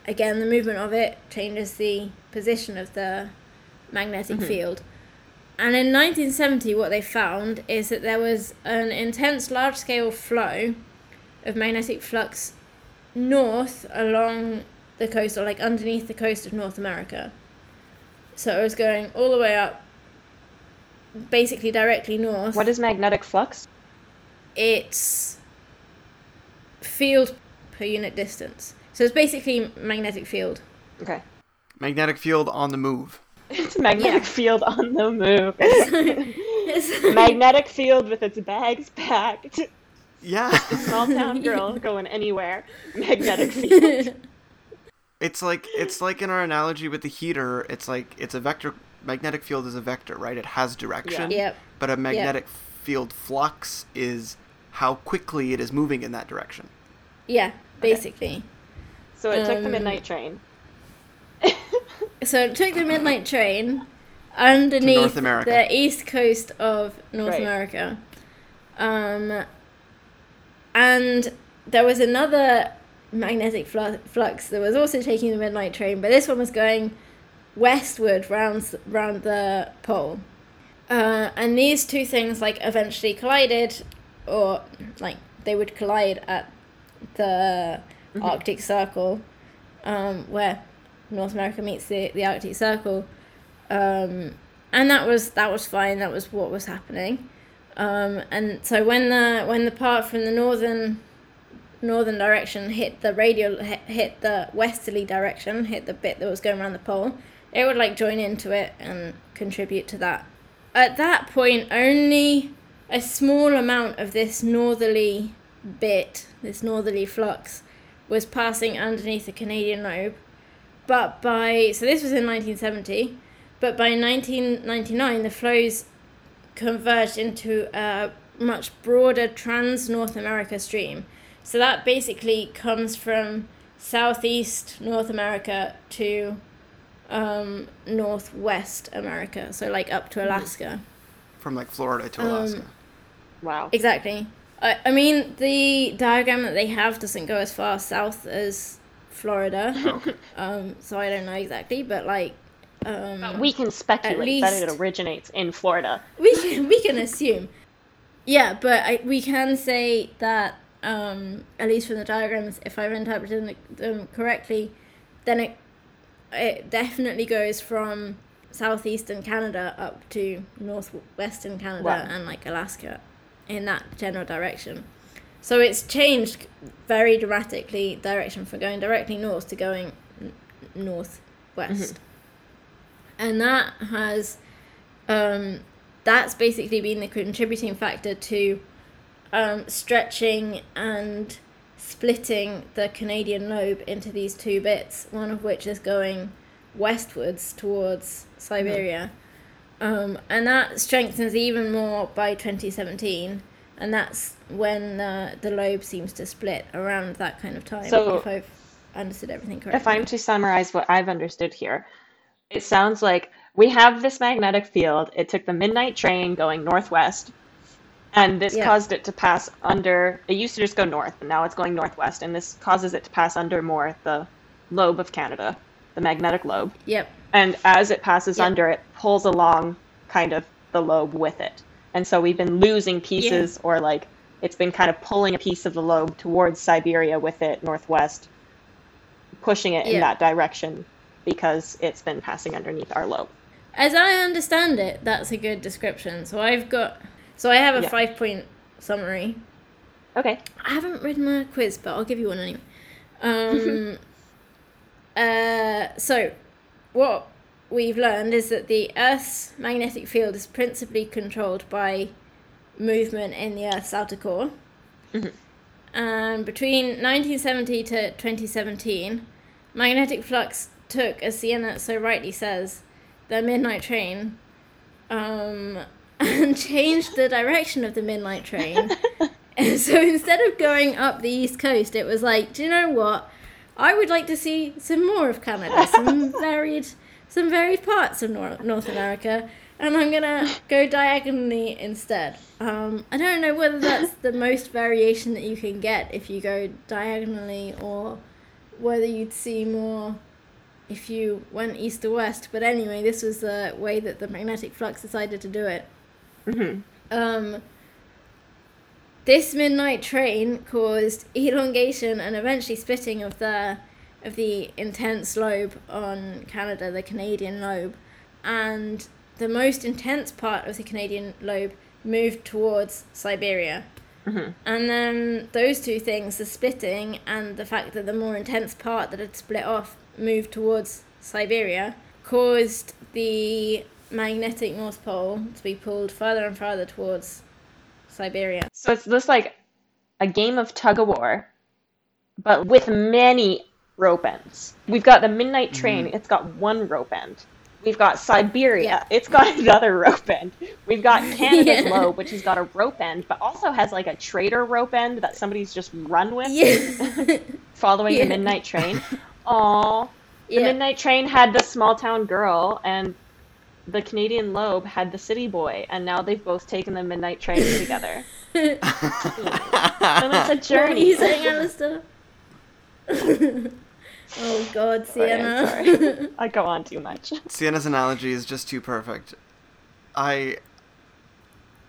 again, the movement of it changes the position of the magnetic Mhm. field. And in 1970, what they found is that there was an intense large scale flow of magnetic flux north along the coast, or like underneath the coast of North America. So it was going all the way up, basically directly north. What is magnetic flux? It's field per unit distance. So it's basically magnetic field. Okay. Magnetic field on the move. It's magnetic Yeah. field on the move. Magnetic field with its bags packed. Yeah. Small town girl going anywhere. Magnetic field. It's like it's like in our analogy with the heater, it's like it's a vector magnetic field is a vector, right? It has direction. Yep. But a magnetic field flux is how quickly it is moving in that direction. Yeah, basically. So it took the Um, midnight train. So it took the midnight train underneath North the east coast of North Right. America. Um, and there was another magnetic flu- flux that was also taking the midnight train, but this one was going westward round round the pole. Uh, and these two things like eventually collided, or like they would collide at the Arctic Circle, um, where North America meets the, the Arctic Circle, um, and that was that was fine. That was what was happening. Um, and so when the when the part from the northern northern direction hit the radial hit, hit the westerly direction, hit the bit that was going around the pole, it would like join into it and contribute to that. At that point, only a small amount of this northerly bit, this northerly flux, was passing underneath the Canadian lobe. But by so this was in 1970, but by 1999 the flows converged into a much broader trans North America stream. So that basically comes from southeast North America to um, northwest America, so like up to Alaska. From like Florida to Um, Alaska. Wow. Exactly. I, I mean, the diagram that they have doesn't go as far south as Florida, okay. um, so I don't know exactly, but like, um, But we can speculate that it originates in Florida. we can we can assume. Yeah, but I, we can say that um, at least from the diagrams, if I've interpreted them- them correctly, then it it definitely goes from southeastern Canada up to northwestern Canada Wow. and like Alaska, in that general direction. So it's changed very dramatically direction from going directly north to going n- northwest, and that has um, that's basically been the contributing factor to um, stretching and splitting the Canadian lobe into these two bits, one of which is going westwards towards Siberia. Um, and that strengthens even more by 2017, and that's when uh, the lobe seems to split around that kind of time, So- if I've understood everything correctly. If I'm to summarize what I've understood here, it sounds like we have this magnetic field. It took the midnight train going northwest, and this Yeah. caused it to pass under. It used to just go north, but now it's going northwest, and this causes it to pass under more the lobe of Canada, the magnetic lobe. Yep. And as it passes Yeah. under, it pulls along kind of the lobe with it. And so we've been losing pieces, or like it's been kind of pulling a piece of the lobe towards Siberia with it northwest, pushing it in that direction because it's been passing underneath our lobe. As I understand it, that's a good description. So I've got, so I have a Yeah. five point summary. Okay. I haven't written a quiz, but I'll give you one anyway. Um, uh, so, what we've learned is that the Earth's magnetic field is principally controlled by movement in the Earth's outer core. And between 1970 to 2017, magnetic flux took, as Sienna so rightly says, the midnight train um, and changed the direction of the midnight train. and so instead of going up the east coast, it was like, do you know what? I would like to see some more of Canada, some varied, some varied parts of Nor- North America, and I'm gonna go diagonally instead. Um, I don't know whether that's the most variation that you can get if you go diagonally, or whether you'd see more if you went east to west. But anyway, this was the way that the magnetic flux decided to do it. hmm Um, this midnight train caused elongation and eventually splitting of the of the intense lobe on Canada, the Canadian lobe, and the most intense part of the Canadian lobe moved towards Siberia. hmm And then those two things, the splitting and the fact that the more intense part that had split off moved towards Siberia, caused the magnetic North Pole to be pulled further and further towards Siberia. So it's just like a game of tug of war, but with many rope ends. We've got the midnight mm-hmm. train, it's got one rope end. We've got Siberia, Yeah. it's got another rope end. We've got Canada's Yeah. lobe, which has got a rope end, but also has like a trader rope end that somebody's just run with Yeah. following Yeah. the midnight train. Aww. The yeah. midnight train had the small town girl and the Canadian lobe had the city boy, and now they've both taken the midnight train together. And it's a What were journey. you saying, Alistair? oh God, Sorry, I'm Sienna. sorry. I go on too much. Sienna's analogy is just too perfect. I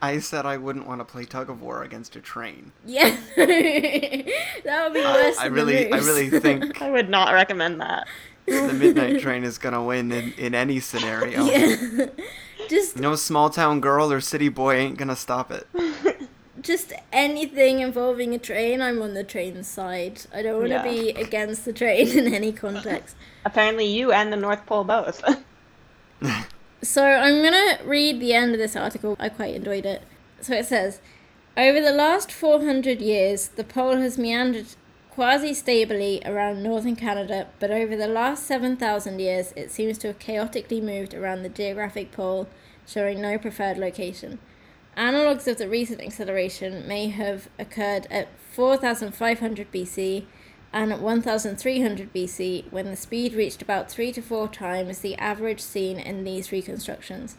I said I wouldn't want to play tug of war against a train. yeah, that would be Uh, worse. I really the I really think I would not recommend that. The midnight train is gonna win in, in any scenario. yeah, just No small town girl or city boy ain't gonna stop it. just anything involving a train, I'm on the train side. I don't want to Yeah. be against the train in any context. Apparently, you and the North Pole both. So I'm gonna read the end of this article. I quite enjoyed it. So it says, over the last 400 years, the pole has meandered quasi stably around northern Canada, but over the last 7,000 years, it seems to have chaotically moved around the geographic pole, showing no preferred location. Analogues of the recent acceleration may have occurred at 4,500 BC and at 1300 BC when the speed reached about three to four times the average seen in these reconstructions.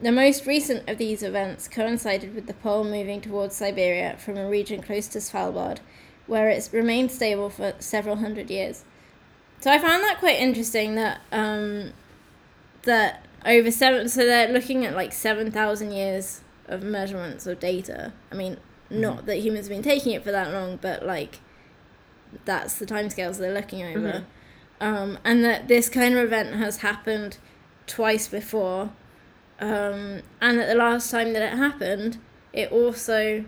The most recent of these events coincided with the pole moving towards Siberia from a region close to Svalbard, where it's remained stable for several hundred years. So I found that quite interesting that um, that over seven, so they're looking at like seven thousand years of measurements of data. I mean, not that humans have been taking it for that long, but like that's the timescales they're looking over. Um, and that this kind of event has happened twice before. Um, and that the last time that it happened, it also,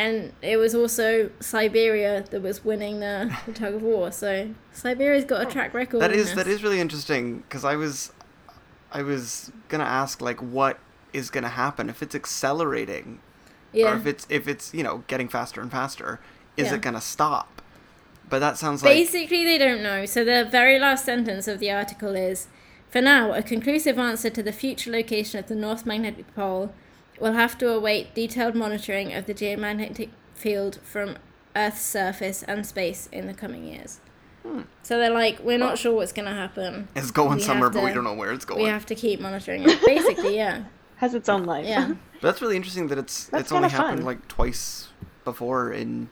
and it was also Siberia that was winning the, the tug of war. So Siberia's got a oh, track record. That is that is really interesting because I was I was gonna ask like what is gonna happen if it's accelerating or yeah. if it's if it's you know getting faster and faster is Yeah. it gonna stop but that sounds like Basically, they don't know. So the very last sentence of the article is, for now, a conclusive answer to the future location of the North Magnetic Pole will have to await detailed monitoring of the geomagnetic field from Earth's surface and space in the coming years. Hmm. So they're like, we're not sure what's going to happen. it's going we somewhere have but we don't know where it's going We have to keep monitoring it. Basically, yeah. Has its own life. Yeah. But that's really interesting that it's That's it's only kinda happened fun. like twice before in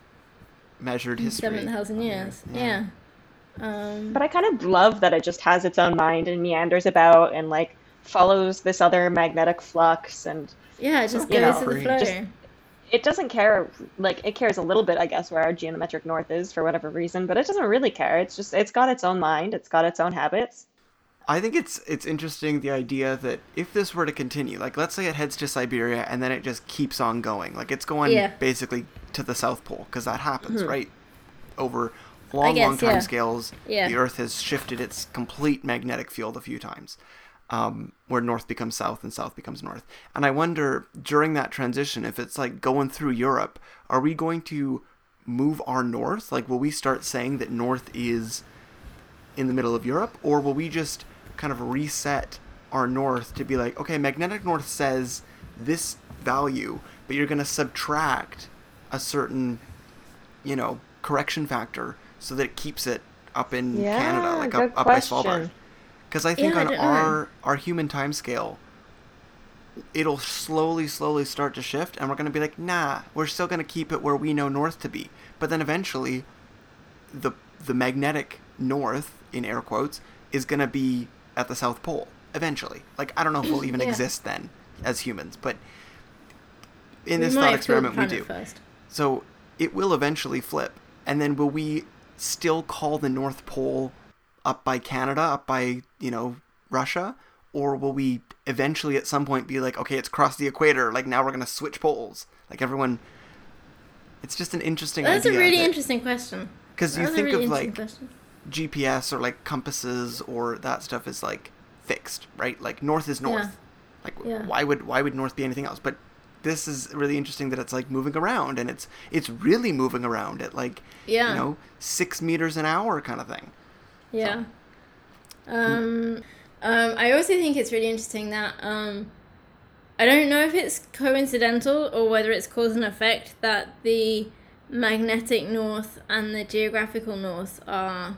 measured history 7,000 years. Yeah. Um, But I kind of love that it just has its own mind and meanders about and like follows this other magnetic flux and yeah, it just You goes know, with the flow. just- it doesn't care like it cares a little bit I guess where our geometric north is for whatever reason, but it doesn't really care. It's just it's got its own mind, it's got its own habits. I think it's it's interesting the idea that if this were to continue, like let's say it heads to Siberia and then it just keeps on going, like it's going Yeah. basically to the South Pole because that happens, hmm. right? Over long, guess, long time yeah. scales, Yeah. the Earth has shifted its complete magnetic field a few times, um, where North becomes South and South becomes North. And I wonder during that transition, if it's like going through Europe, are we going to move our North? Like, will we start saying that North is in the middle of Europe, or will we just kind of reset our north to be like, okay, magnetic north says this value, but you're going to subtract a certain, you know, correction factor so that it keeps it up in Canada, like up, up by. Svalbard. Because I think Yeah, on our our human time scale, it'll slowly, slowly start to shift, and we're gonna be like, nah, we're still gonna keep it where we know north to be. But then eventually, the the magnetic north, in air quotes, is gonna be at the South Pole. Eventually, like I don't know if we'll even Yeah. exist then as humans, but in We this thought have killed the experiment we do. First. So it will eventually flip. And then will we still call the North Pole up by Canada, up by, you know, Russia? Or will we eventually at some point be like, okay, it's crossed the equator, like now we're going to switch poles? Like everyone. It's just an interesting That's idea. a really interesting question. Because you think really of like question. GPS or like compasses or that stuff is like fixed, right? Like north is north. Yeah. Like Yeah. why would why would north be anything else? But this is really interesting that it's like moving around and it's it's really moving around at like Yeah. you know six meters an hour kind of thing. Yeah. Um, um, I also think it's really interesting that um, I don't know if it's coincidental or whether it's cause and effect that the magnetic north and the geographical north are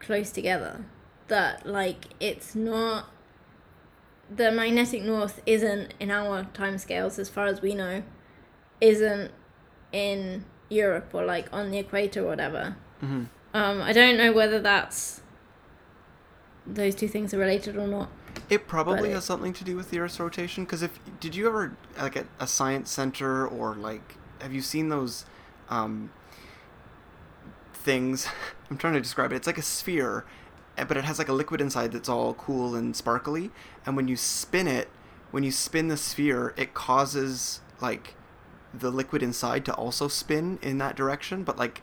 close together. That like it's not the magnetic north isn't in our timescales as far as we know, isn't in Europe or like on the equator or whatever. hmm Um, I don't know whether that's those two things are related or not. It probably it- has something to do with the Earth's rotation. Because if did you ever like at a science center or like have you seen those um, things? I'm trying to describe it. It's like a sphere, eh, but it has like a liquid inside that's all cool and sparkly. And when you spin it, when you spin the sphere, it causes like the liquid inside to also spin in that direction. But like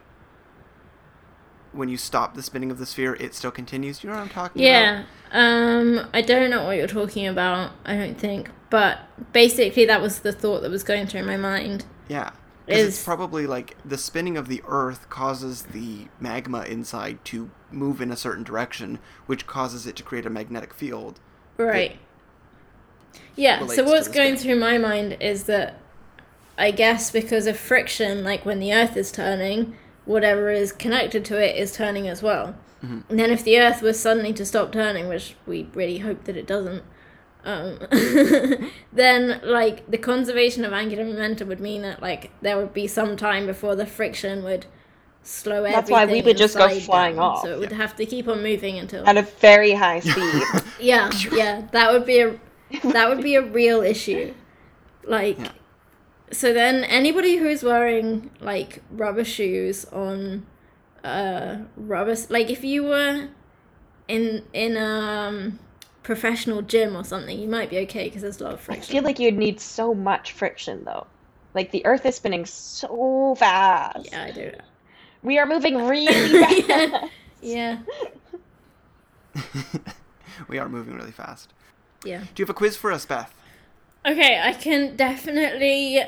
when you stop the spinning of the sphere, it still continues. You know what I'm talking about? Yeah. Um, I don't know what you're talking about. I don't think, but basically that was the thought that was going through my mind. Yeah. Because it's Is- probably like the spinning of the Earth causes the magma inside to move in a certain direction, which causes it to create a magnetic field. Right. Yeah, so what's going through my mind is that I guess because of friction, like when the Earth is turning, whatever is connected to it is turning as well. Mm-hmm. And then if the Earth was suddenly to stop turning, which we really hope that it doesn't, um, then like the conservation of angular momentum would mean that like there would be some time before the friction would slow everything. That's why we would just go flying down. off. So it would have to keep on moving until at a very high speed. yeah, yeah, that would be a that would be a real issue. Like Yeah. So then anybody who's wearing like rubber shoes on uh rubber like if you were in in um professional gym or something, you might be okay because there's a lot of friction I feel like you'd need so much friction though. Like the Earth is spinning so fast. yeah, I do. We are moving really fast. Yeah. we are moving really fast. Yeah. Do you have a quiz for us, Beth? Okay, I can definitely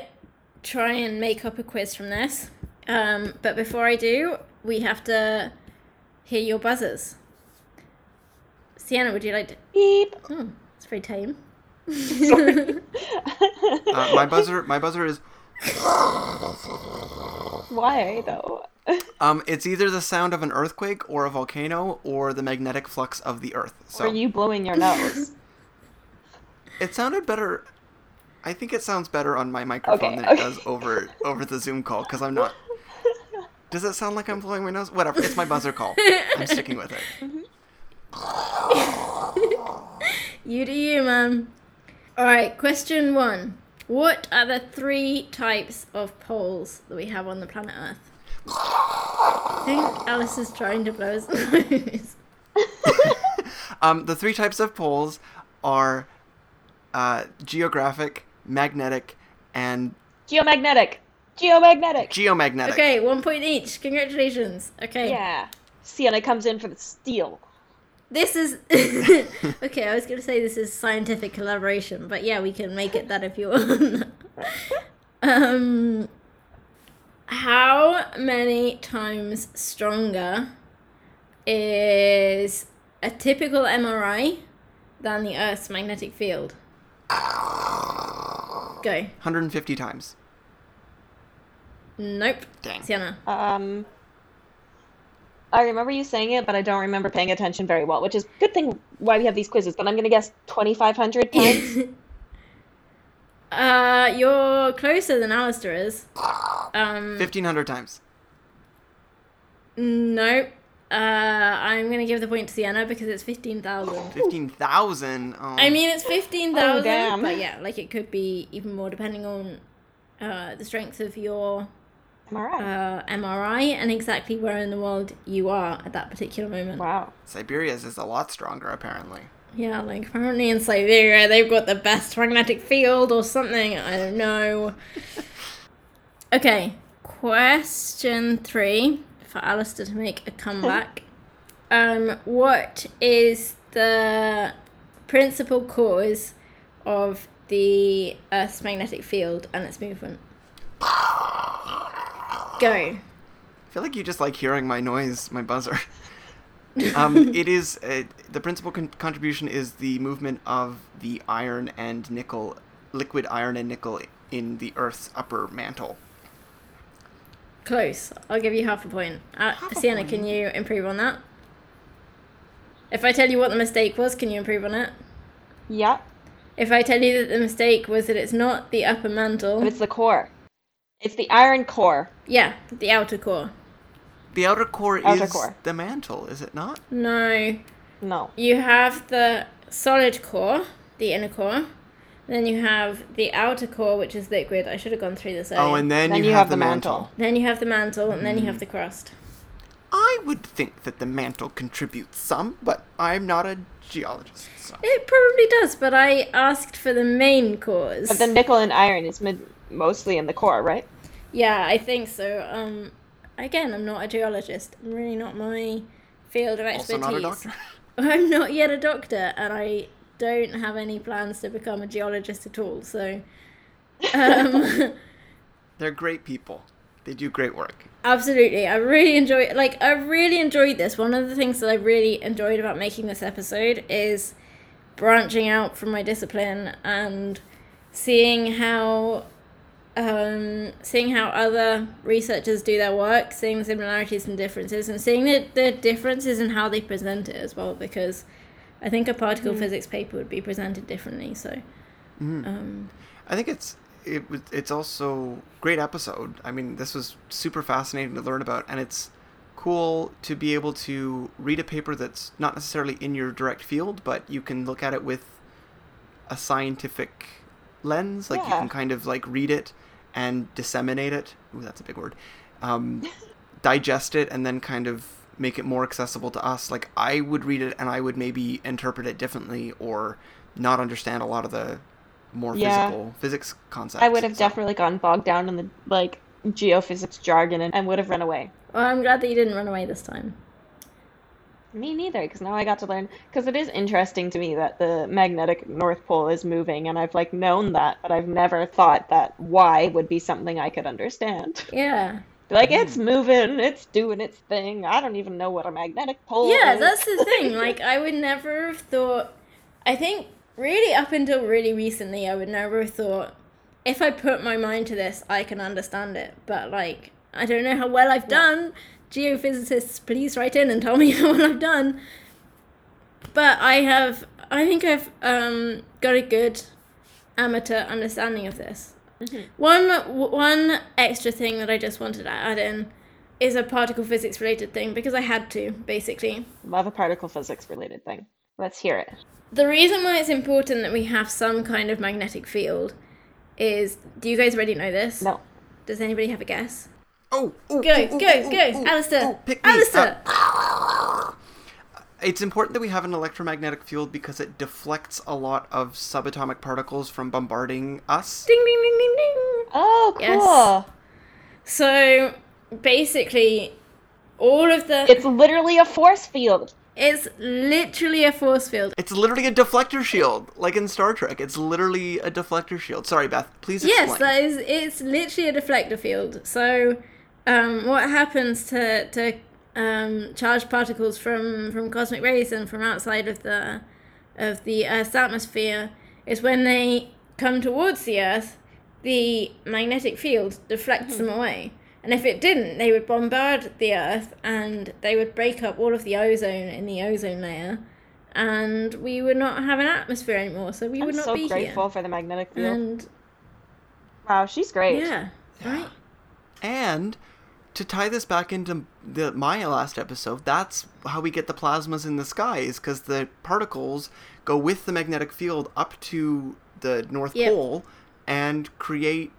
try and make up a quiz from this. Um, but before I do, we have to hear your buzzers. Sienna, would you like to? Beep. Oh, it's very tame. Uh, my buzzer, my buzzer is. Why though? Um, it's either the sound of an earthquake or a volcano or the magnetic flux of the Earth. So Or you blowing your nose? it sounded better. I think it sounds better on my microphone Okay, than okay. it does over over the Zoom call because I'm not. Does it sound like I'm blowing my nose? Whatever. It's my buzzer call. I'm sticking with it. You do you, man. All right, question one. What are the three types of poles that we have on the planet Earth? I think Alice is trying to blow his nose. Um, the three types of poles are uh, geographic, magnetic, and Geomagnetic. Geomagnetic. geomagnetic. Okay, one point each. Congratulations. Okay. Yeah. Sienna comes in for the steal. This is okay. I was going to say this is scientific collaboration, but yeah, we can make it that if you want. um, how many times stronger is a typical MRI than the Earth's magnetic field? Go. 150 times. Nope. Dang. Sienna. Um, I remember you saying it, but I don't remember paying attention very well, which is good thing why we have these quizzes. But I'm gonna guess 2,500 times. uh, you're closer than Alistair is. Um, 1500 times. nope. Uh, I'm gonna give the point to Sienna because it's fifteen thousand. 15,000. Oh. I mean, it's fifteen thousand. damn. but yeah, like it could be even more depending on uh, the strength of your Am I right? uh, MRI and exactly where in the world you are at that particular moment. wow. Siberia's is a lot stronger, apparently. Yeah, like apparently in Siberia they've got the best magnetic field or something. I don't know. okay, question three for Alistair to make a comeback. um, what is the principal cause of the Earth's magnetic field and its movement? Go. I feel like you just like hearing my noise, my buzzer. um, it is uh, the principal con- contribution is the movement of the iron and nickel, liquid iron and nickel in the Earth's upper mantle. Close. I'll give you half a point. Uh, Half a Sienna, point? can you improve on that? If I tell you what the mistake was, can you improve on it? Yeah, If I tell you that the mistake was that it's not the upper but mantle, it's the core. It's the iron core. yeah, the outer core. The outer core Outer is core. the mantle, is it not? No, No. you have the solid core, the inner core. Then you have the outer core, which is liquid. I should have gone through this earlier. Oh, and then, Then you, you have, have the the mantle. mantle. then you have the mantle, and then you Hmm. have the crust. I would think that the mantle contributes some, but I'm not a geologist. So. It probably does, but I asked for the main cause. But the nickel and iron is mid- mostly in the core, right? Yeah, I think so. Um, again, I'm not a geologist. I'm really not my field of Also expertise. not a doctor. I'm not yet a doctor, and I don't have any plans to become a geologist at all. So, um, They're great people. They do great work. absolutely, I really enjoy. Like, I really enjoyed this. One of the things that I really enjoyed about making this episode is branching out from my discipline and seeing how um, seeing how other researchers do their work, seeing the similarities and differences, and seeing the, the differences in how they present it as well. Because I think a particle physics paper would be presented differently. So, um, I think it's it it's also great episode. I mean, this was super fascinating to learn about, and it's cool to be able to read a paper that's not necessarily in your direct field, but you can look at it with a scientific lens. Like you can kind of like read it and disseminate it. Ooh, that's a big word. Um, digest it and then kind of make it more accessible to us. Like I would read it and I would maybe interpret it differently or not understand a lot of the more Yeah. physical physics concepts. I would have So- definitely gotten bogged down in the like geophysics jargon and, and would have run away. well, I'm glad that you didn't run away this time. Me neither, because now I got to learn. Because it is interesting to me that the magnetic North Pole is moving, and I've like known that, but I've never thought that why would be something I could understand. Yeah. Like it's moving, it's doing its thing. I don't even know what a magnetic pole is. Yeah, is. that's the thing. Like, I would never have thought. I think, really, up until really recently, I would never have thought if I put my mind to this, I can understand it. But, like, I don't know how well I've done. Geophysicists, please write in and tell me how well I've done. But I have. I think I've um, got a good amateur understanding of this. One one extra thing that I just wanted to add in is a particle physics related thing because I had to basically. Love a particle physics related thing. Let's hear it. The reason why it's important that we have some kind of magnetic field is do you guys already know this? No. Does anybody have a guess? Oh, oh, Go, oh, oh, go, oh, go, oh, Alistair. oh, pick me. Alistair. Uh, it's important that we have an electromagnetic field because it deflects a lot of subatomic particles from bombarding us. ding ding ding ding ding. Oh, cool. Yes. So basically all of the It's literally a force field. it's literally a force field. It's literally a deflector shield, like in Star Trek. It's literally a deflector shield. Sorry, Beth. Please explain. Yes, that is. It's literally a deflector field. So, um, what happens to to um, charged particles from from cosmic rays and from outside of the of the Earth's atmosphere is when they come towards the Earth, the magnetic field deflects them away. And if it didn't, they would bombard the Earth and they would break up all of the ozone in the ozone layer, and we would not have an atmosphere anymore. So we I'm would not so be grateful for the magnetic field. And wow, she's great. yeah, right. And to tie this back into the my last episode, that's how we get the plasmas in the sky is because the particles go with the magnetic field up to the North Yep. Pole and create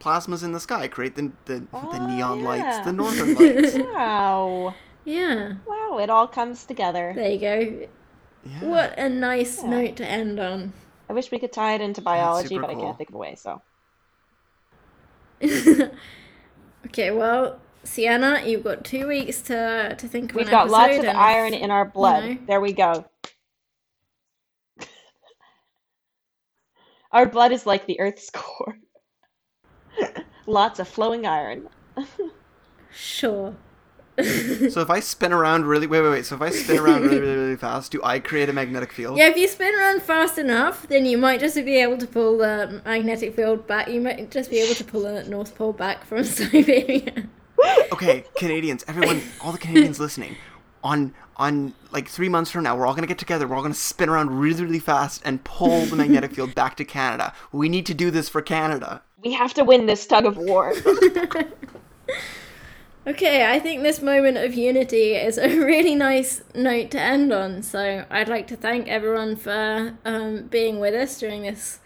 plasmas in the sky, create the the, the Oh, neon lights, the northern lights. Wow. Yeah, Wow, it all comes together. there you go. Yeah. What a nice Yeah. note to end on. I wish we could tie it into biology, super but I can't think of a way, so. okay, well, Sienna, you've got two weeks to to think of We've got lots of and- iron in our blood. know. There we go. our blood is like the Earth's core. lots of flowing iron. Sure. So if I spin around really wait wait wait, so if I spin around really really, really fast, do I create a magnetic field? Yeah, if you spin around fast enough, then you might just be able to pull the magnetic field back. You might just be able to pull the North Pole back from Siberia. Okay, Canadians, everyone, all the Canadians listening, on on like three months from now, we're all gonna get together. We're all gonna spin around really, really fast and pull the magnetic field back to Canada. We need to do this for Canada. We have to win this tug of war. Okay, I think this moment of unity is a really nice note to end on. So I'd like to thank everyone for um, being with us during this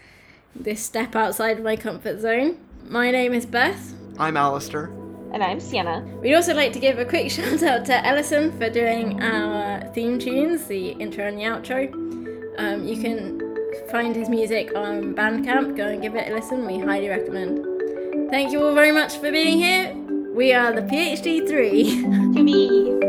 this step outside my comfort zone. My name is Beth. I'm Alistair. And I'm Sienna. We'd also like to give a quick shout out to Ellison for doing our theme tunes, the intro and the outro. Um, you can find his music on Bandcamp. Go and give it a listen. We highly recommend. Thank you all very much for being here. We are the PhD 3. To be.